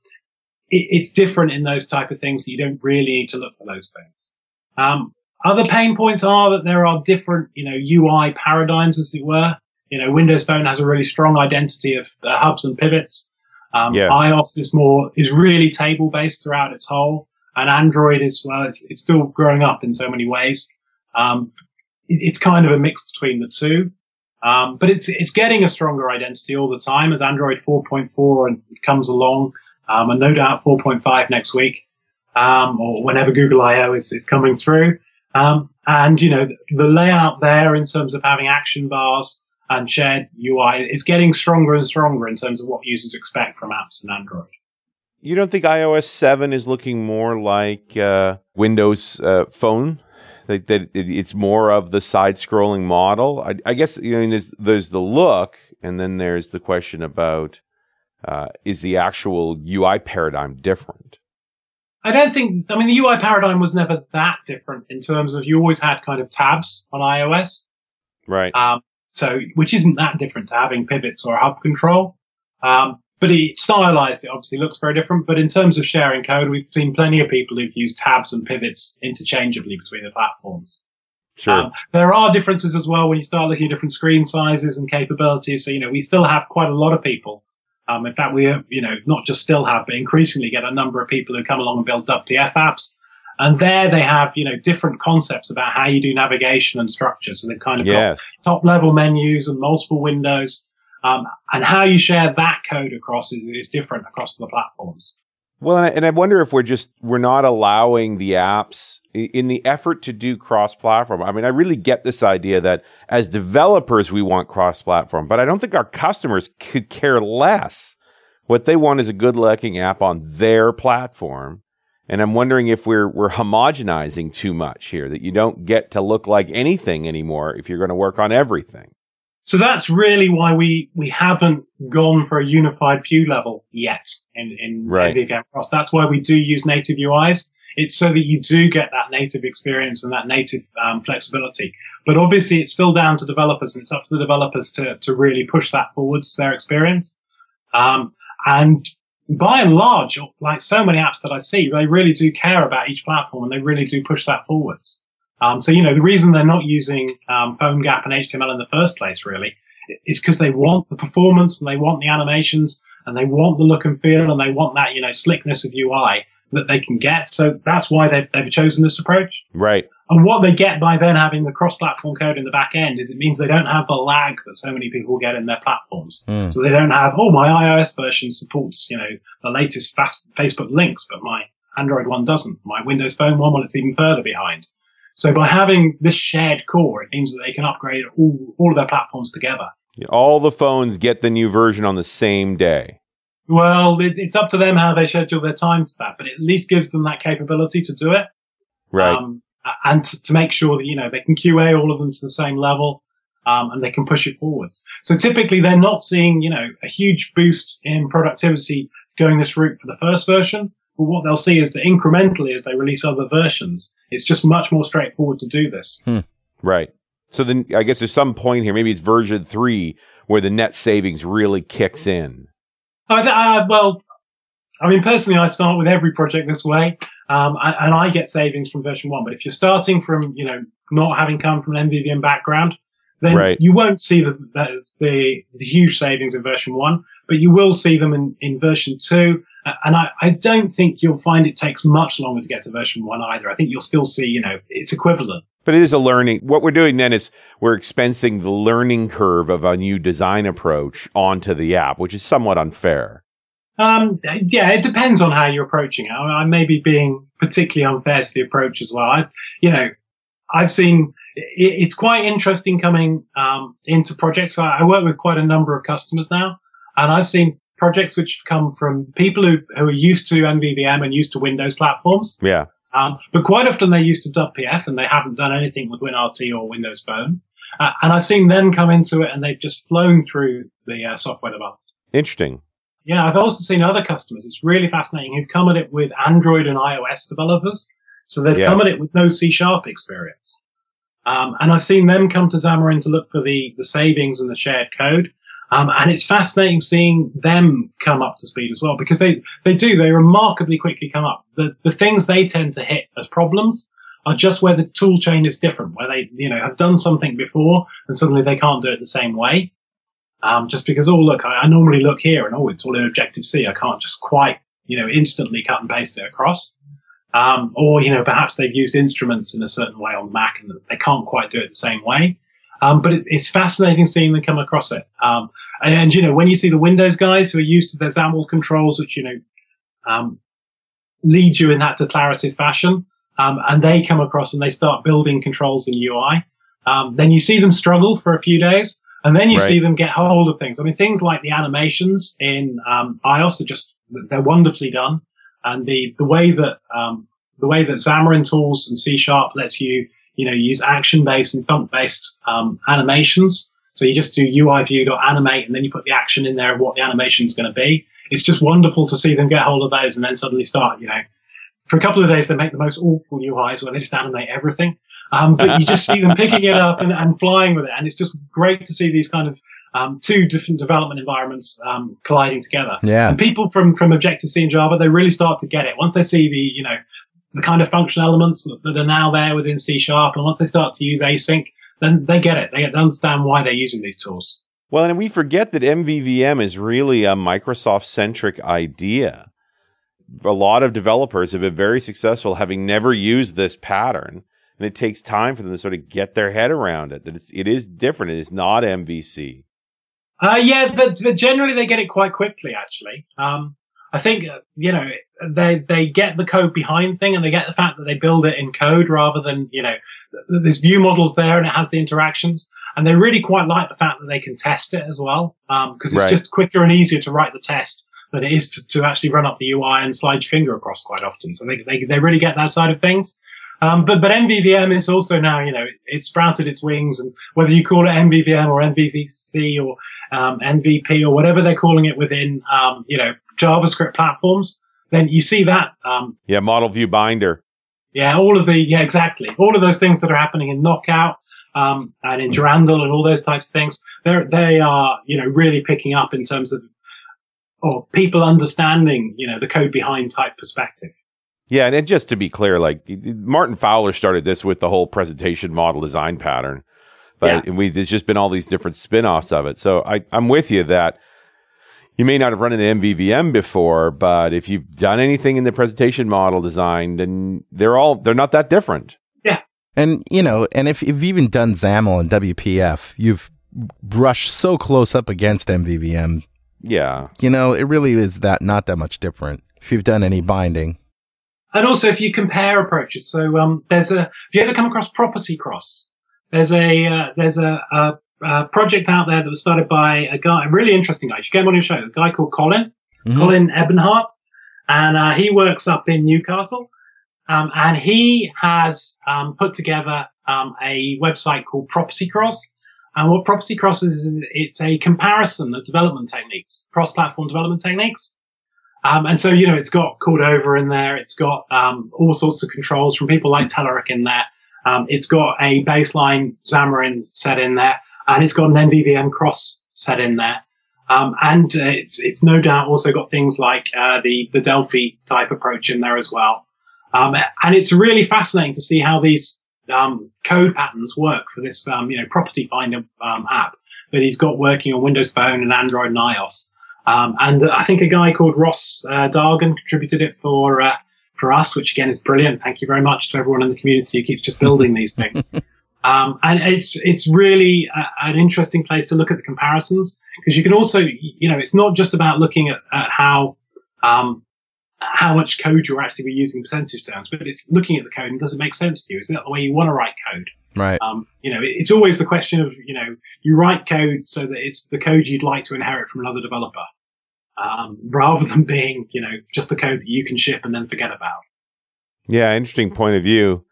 it, it's different in those type of things that you don't really need to look for those things. Um, other pain points are that there are different, you know, UI paradigms, as it were. You know, Windows Phone has a really strong identity of uh, hubs and pivots. Um,
Yeah.
iOS is more is really table based throughout its whole, and Android is well, it's it's still growing up in so many ways. Um, it- it's kind of a mix between the two, um, but it's it's getting a stronger identity all the time as Android 4.4 and comes along, um, and no doubt 4.5 next week, um, or whenever Google I/O is is coming through. Um, and you know, the layout there in terms of having action bars and shared UI is getting stronger and stronger in terms of what users expect from apps in Android.
You don't think iOS 7 is looking more like uh, Windows uh, Phone? That, that it, it's more of the side scrolling model? I, I guess, you know, there's, there's the look, and then there's the question about uh, is the actual UI paradigm different?
I don't think, I mean, the UI paradigm was never that different in terms of you always had kind of tabs on iOS.
Right.
Um, so, which isn't that different to having pivots or hub control. Um, but it stylized, it obviously looks very different. But in terms of sharing code, we've seen plenty of people who've used tabs and pivots interchangeably between the platforms.
Sure.
Um, there are differences as well when you start looking at different screen sizes and capabilities. So, you know, we still have quite a lot of people. Um, in fact, we, have, you know, not just still have, but increasingly get a number of people who come along and build WPF apps. And there they have, you know, different concepts about how you do navigation and structure. So they've kind of got top level menus and multiple windows. Um, and how you share that code across is, is different across the platforms.
Well, and I, wonder if we're just we're not allowing the apps in the effort to do cross-platform. I mean, I really get this idea that as developers we want cross-platform, but I don't think our customers could care less. What they want is a good-looking app on their platform, and I'm wondering if we're we're homogenizing too much here. That you don't get to look like anything anymore if you're going to work on everything.
So that's really why we, we haven't gone for a unified view level yet in, in
Right.
MVVM Cross. That's why we do use native UIs. It's so that you do get that native experience and that native um, flexibility. But obviously it's still down to developers and it's up to the developers to, to really push that forwards their experience. Um, and by and large, like so many apps that I see, they really do care about each platform and they really do push that forwards. Um, so, you know, the reason they're not using um, PhoneGap and HTML in the first place, really, is because they want the performance and they want the animations and they want the look and feel and they want that, you know, slickness of UI that they can get. So that's why they've, they've chosen this approach.
Right.
And what they get by then having the cross-platform code in the back end is it means they don't have the lag that so many people get in their platforms.
Mm.
So they don't have, oh, my iOS version supports, you know, the latest fast Facebook links, but my Android one doesn't. My Windows Phone one, well, it's even further behind. So by having this shared core, it means that they can upgrade all, all of their platforms together.
All the phones get the new version on the same day.
Well, it, it's up to them how they schedule their times to that, but it at least gives them that capability to do it.
Right.
Um, and to, to make sure that, you know, they can QA all of them to the same level. Um, and they can push it forwards. So typically they're not seeing, you know, a huge boost in productivity going this route for the first version. But what they'll see is that incrementally as they release other versions, it's just much more straightforward to do this.
Right. So then I guess there's some point here, maybe it's version three, where the net savings really kicks in.
I th- uh, well, I mean, personally, I start with every project this way, um, and I get savings from version one. But if you're starting from, you know, not having come from an MVVM background, then
Right.
you won't see the, the, the, the huge savings in version one, but you will see them in, in version two. And I, I don't think you'll find it takes much longer to get to version one either. I think you'll still see, you know, it's equivalent.
But it is a learning. What we're doing then is we're expensing the learning curve of a new design approach onto the app, which is somewhat unfair.
Um, yeah, it depends on how you're approaching it. I, I may be being particularly unfair to the approach as well. I, you know, I've seen it, it's quite interesting coming um, into projects. I, I work with quite a number of customers now, and I've seen projects which have come from people who, who are used to MVVM and used to Windows platforms.
Yeah.
Um, but quite often they're used to WPF and they haven't done anything with WinRT or Windows Phone. Uh, and I've seen them come into it and they've just flown through the uh, software development.
Interesting.
Yeah, I've also seen other customers. It's really fascinating who've come at it with Android and iOS developers. So they've
Yes.
come at it with no C sharp experience. Um, and I've seen them come to Xamarin to look for the, the savings and the shared code. Um, and it's fascinating seeing them come up to speed as well because they, they do, they remarkably quickly come up. The, the things they tend to hit as problems are just where the tool chain is different, where they, you know, have done something before and suddenly they can't do it the same way. Um, just because, oh, look, I, I normally look here and, oh, it's all in Objective C. I can't just quite, you know, instantly cut and paste it across. Um, or, you know, perhaps they've used instruments in a certain way on Mac and they can't quite do it the same way. Um, but it's, it's fascinating seeing them come across it. Um, and, you know, when you see the Windows guys who are used to their XAML controls, which, you know, um, lead you in that declarative fashion, um, and they come across and they start building controls in UI, um, then you see them struggle for a few days, and then you
Right.
see them get hold of things. I mean, things like the animations in um, iOS are just they're wonderfully done, and the the way that um, the way that Xamarin Tools and C Sharp lets you you know use action based and font based um, animations. So you just do UI view animate, and then you put the action in there of what the animation is going to be. It's just wonderful to see them get hold of those and then suddenly start, you know, for a couple of days they make the most awful UIs where they just animate everything. Um, but you just see them picking it up and, and flying with it. And it's just great to see these kind of um, two different development environments um, colliding together.
Yeah.
And people from, from Objective C and Java, they really start to get it. Once they see the, you know, the kind of function elements that are now there within C Sharp, and once they start to use async, then they get it. They understand why they're using these tools.
Well, and we forget that MVVM is really a Microsoft centric idea. A lot of developers have been very successful having never used this pattern. And it takes time for them to sort of get their head around it. That it's, it is different. It is not MVC.
Uh, yeah, but, but generally they get it quite quickly. Actually, um, I think uh, you know they they get the code behind thing, and they get the fact that they build it in code rather than you know th- this view model's there and it has the interactions, and they really quite like the fact that they can test it as well because it's
Right.
just quicker and easier to write the test than it is to, to actually run up the UI and slide your finger across quite often. So they they, they really get that side of things. Um, but but MVVM is also now you know it's sprouted its wings, and whether you call it MVVM or MVVC or um, MVP or whatever they're calling it within um, you know JavaScript platforms, then you see that um,
Yeah, model view binder.
yeah all of the yeah exactly all of those things that are happening in Knockout um, and in Durandal and all those types of things they they are you know really picking up in terms of or people understanding you know the code behind type perspective.
Yeah, and it, just to be clear, like Martin Fowler started this with the whole presentation model design pattern, but we there's just been all these different spin-offs of it. So I, I'm with you that you may not have run an MVVM before, but if you've done anything in the presentation model design, then they're all they're not that different.
Yeah, and you know, and if you've even done XAML and WPF, you've brushed so close up against MVVM.
Yeah,
You know, it really is that not that much different. If you've done any binding,
And also, if you compare approaches, so um, there's a. Have you ever come across Property Cross? There's a uh, there's a, a, a project out there that was started by a guy, a really interesting guy. You should get him on your show. A guy called Colin,
Mhm.
Colin Eberhardt, and uh, he works up in Newcastle, um, and he has um, put together um, a website called Property Cross. And what Property Cross is, is it's a comparison of development techniques, cross-platform development techniques. Um, and so, you know, it's got Cordova in there. It's got um, all sorts of controls from people like Telerik in there. Um, it's got a baseline Xamarin set in there, and it's got an MVVM cross set in there. Um, and uh, it's it's no doubt also got things like uh, the the Delphi type approach in there as well. Um, and it's really fascinating to see how these um, code patterns work for this um, you know property finder um, app that he's got working on Windows Phone and Android and iOS. Um, and I think a guy called Ross uh, Dargan contributed it for uh, for us, which again is brilliant. Thank you very much to everyone in the community who keeps just building these things. (laughs) Um, and it's it's really a, an interesting place to look at the comparisons because you can also you know it's not just about looking at, at how um, how much code you're actually using in percentage terms, but it's looking at the code and does it make sense to you? Is that the way you want to write code?
Right.
Um, you know, it's always the question of you know you write code so that it's the code you'd like to inherit from another developer, um, rather than being you know just the code that you can ship and then forget about.
Yeah, interesting point of view.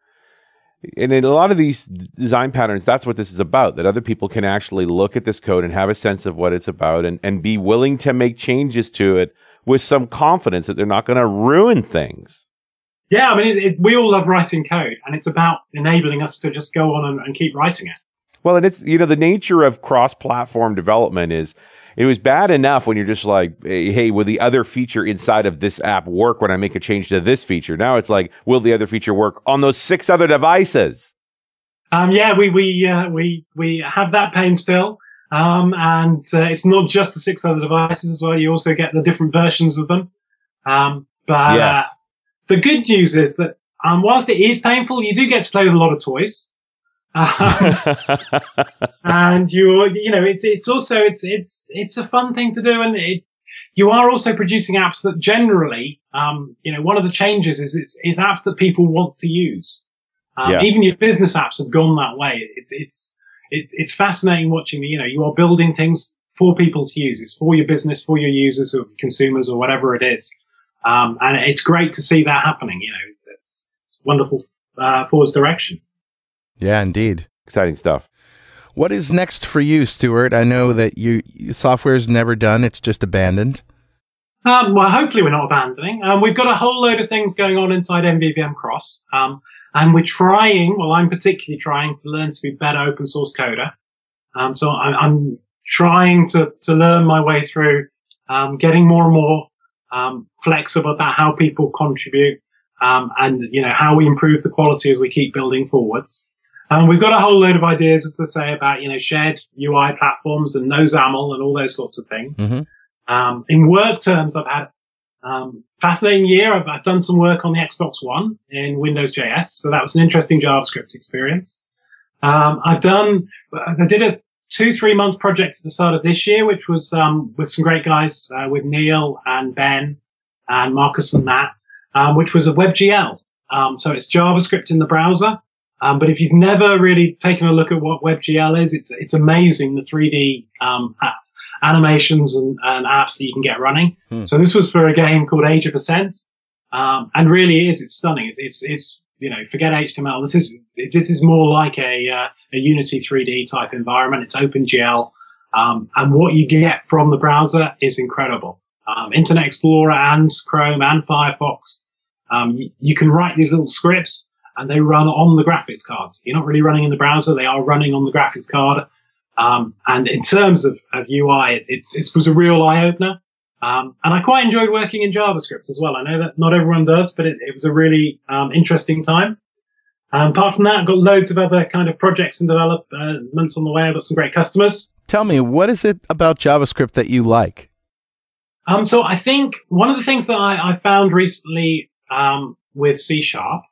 And in a lot of these design patterns, that's what this is about, that other people can actually look at this code and have a sense of what it's about and, and be willing to make changes to it with some confidence that they're not going to ruin things.
Yeah, I mean, it, it, we all love writing code, and it's about enabling us to just go on and, and keep writing it.
Well, and it's, you know, the nature of cross platform development is it was bad enough when you're just like, hey, will the other feature inside of this app work when I make a change to this feature? Now it's like, will the other feature work on those six other devices?
Um, yeah, we we uh, we we have that pain still, um, and uh, it's not just the six other devices as well. You also get the different versions of them. Um, but yes. uh, the good news is that um, whilst it is painful, you do get to play with a lot of toys. Um, (laughs) and you're, you know it's it's also it's it's it's a fun thing to do and it, you are also producing apps that generally um, you know one of the changes is it's, it's apps that people want to use um, yeah. even your business apps have gone that way it's it's it, it's fascinating watching you know you are building things for people to use it's for your business for your users or consumers or whatever it is um, and it's great to see that happening you know it's, it's wonderful uh, forwards direction
yeah, indeed.
Exciting stuff.
What is next for you, Stuart? I know that you software is never done; it's just abandoned.
Um, well, hopefully, we're not abandoning. Um, we've got a whole load of things going on inside MVVM Cross, um, and we're trying. Well, I'm particularly trying to learn to be better open source coder. Um, so I, am trying to to learn my way through, um, getting more and more um, flexible about how people contribute, and you know how we improve the quality as we keep building forwards. And we've got a whole load of ideas, as I say, about, you know, shared UI platforms and no XAML and all those sorts of things. Mm-hmm. Um, in work terms, I've had um, fascinating year. I've, I've, done some work on the Xbox One in Windows JS. So that was an interesting JavaScript experience. Um, I've done, I did a two, three month project at the start of this year, which was, um, with some great guys, uh, with Neil and Ben and Marcus and Matt, um, which was a WebGL. Um, so it's JavaScript in the browser. Um, but if you've never really taken a look at what WebGL is, it's it's amazing the 3D um, animations and, and, apps that you can get running. Hmm. So this was for a game called Age of Ascent, um, and really is it's stunning. It's, it's, it's you know forget HTML. This is this is more like a uh, a Unity 3D type environment. It's OpenGL, um, and what you get from the browser is incredible. Um, Internet Explorer and Chrome and Firefox. Um, you, you can write these little scripts and they run on the graphics cards. You're not really running in the browser; they are running on the graphics card. Um, and in terms of, of UI, it, it, was a real eye opener. Um, and I quite enjoyed working in JavaScript as well. I know that not everyone does, but it, it was a really um, interesting time. Um, apart from that, I've got loads of other kind of projects and developments on the way. I've got some great customers.
Tell me, what is it about JavaScript that you like?
Um, so I think one of the things that I, I found recently um, with C Sharp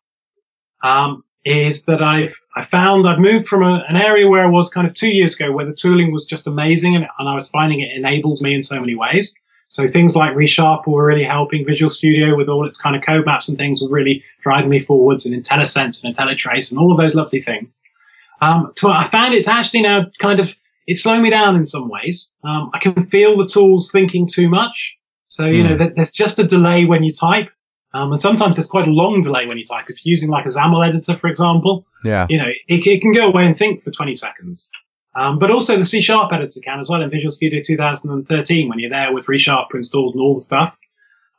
um, is that I've I found I've moved from a, an area where I was kind of two years ago, where the tooling was just amazing, and, and I was finding it enabled me in so many ways. So things like ReSharper were really helping Visual Studio with all its kind of code maps and things were really driving me forwards, and IntelliSense and IntelliTrace and all of those lovely things. Um, so I found it's actually now kind of it's slowing me down in some ways. Um, I can feel the tools thinking too much. So you mm. know, there's just a delay when you type. Um, and sometimes there's quite a long delay when you type. If you're using like a XAML editor, for example,
yeah,
you know, it, it can go away and think for 20 seconds. Um, but also the C Sharp editor can as well in Visual Studio 2013 when you're there with ReSharper installed and all the stuff.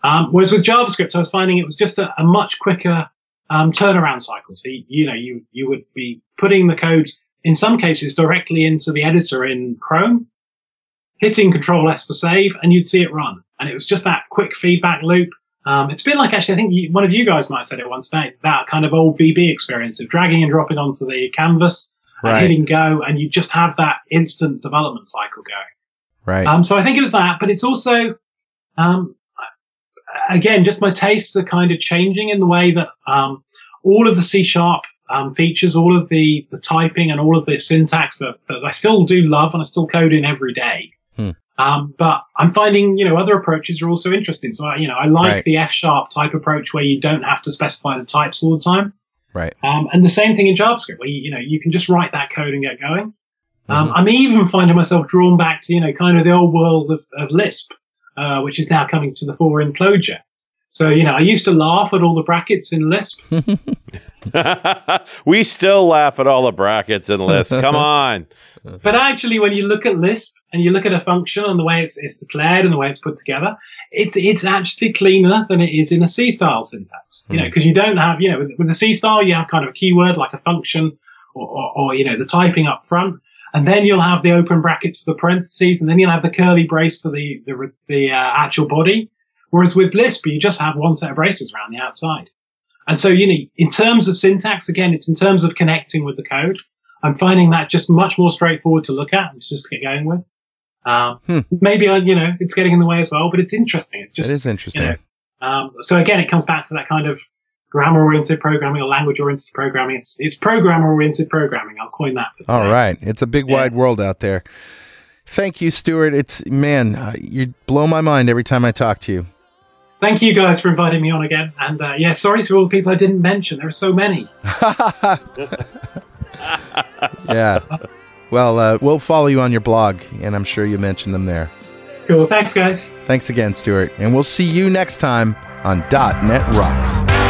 Um, whereas with JavaScript, I was finding it was just a, a much quicker um, turnaround cycle. So, you, you know, you, you would be putting the code in some cases directly into the editor in Chrome, hitting Control S for save, and you'd see it run. And it was just that quick feedback loop. Um, it's been like actually, I think you, one of you guys might have said it once, mate, that kind of old VB experience of dragging and dropping onto the canvas and
Right.
hitting go, and you just have that instant development cycle going.
Right.
Um, so I think it was that, but it's also, um, again, just my tastes are kind of changing in the way that um, all of the C sharp um, features, all of the the typing, and all of the syntax that, that I still do love and I still code in every day.
Hmm.
Um, but I'm finding, you know, other approaches are also interesting. So, I, you know, I like
Right.
the F sharp type approach where you don't have to specify the types all the time.
Right.
Um, and the same thing in JavaScript, where you, you know you can just write that code and get going. Um,
Mhm.
I'm even finding myself drawn back to you know kind of the old world of, of Lisp, uh, which is now coming to the fore in Clojure. So you know I used to laugh at all the brackets in Lisp. (laughs) (laughs)
we still laugh at all the brackets in Lisp. Come (laughs) on.
But actually, when you look at Lisp and you look at a function and the way it's, it's declared and the way it's put together, it's it's actually cleaner than it is in a C style syntax. You know, because you don't have you know with, with the C style you have kind of a keyword like a function or, or, or you know the typing up front, and then you'll have the open brackets for the parentheses, and then you'll have the curly brace for the the, the uh, actual body. Whereas with Lisp, you just have one set of braces around the outside. And so, you know, in terms of syntax, again, it's in terms of connecting with the code. I'm finding that just much more straightforward to look at and just to just get going with. Um,
Hmm.
Maybe, uh, you know, it's getting in the way as well, but it's interesting. It's just,
That is interesting.
you know, um, so again, it comes back to that kind of grammar oriented programming or language oriented programming. It's, it's program oriented programming. I'll coin that. For
All It's a big,
Yeah.
wide world out there. Thank you, Stuart. It's, man, uh, you blow my mind every time I talk to you.
Thank you guys for inviting me on again. And, uh, yeah, sorry to all the people I didn't mention. There are so many. (laughs)
yeah. (laughs) Well, uh, we'll follow you on your blog, and I'm sure you mentioned them there.
Cool. Thanks, guys.
Thanks again, Stuart. And we'll see you next time on .NET Rocks.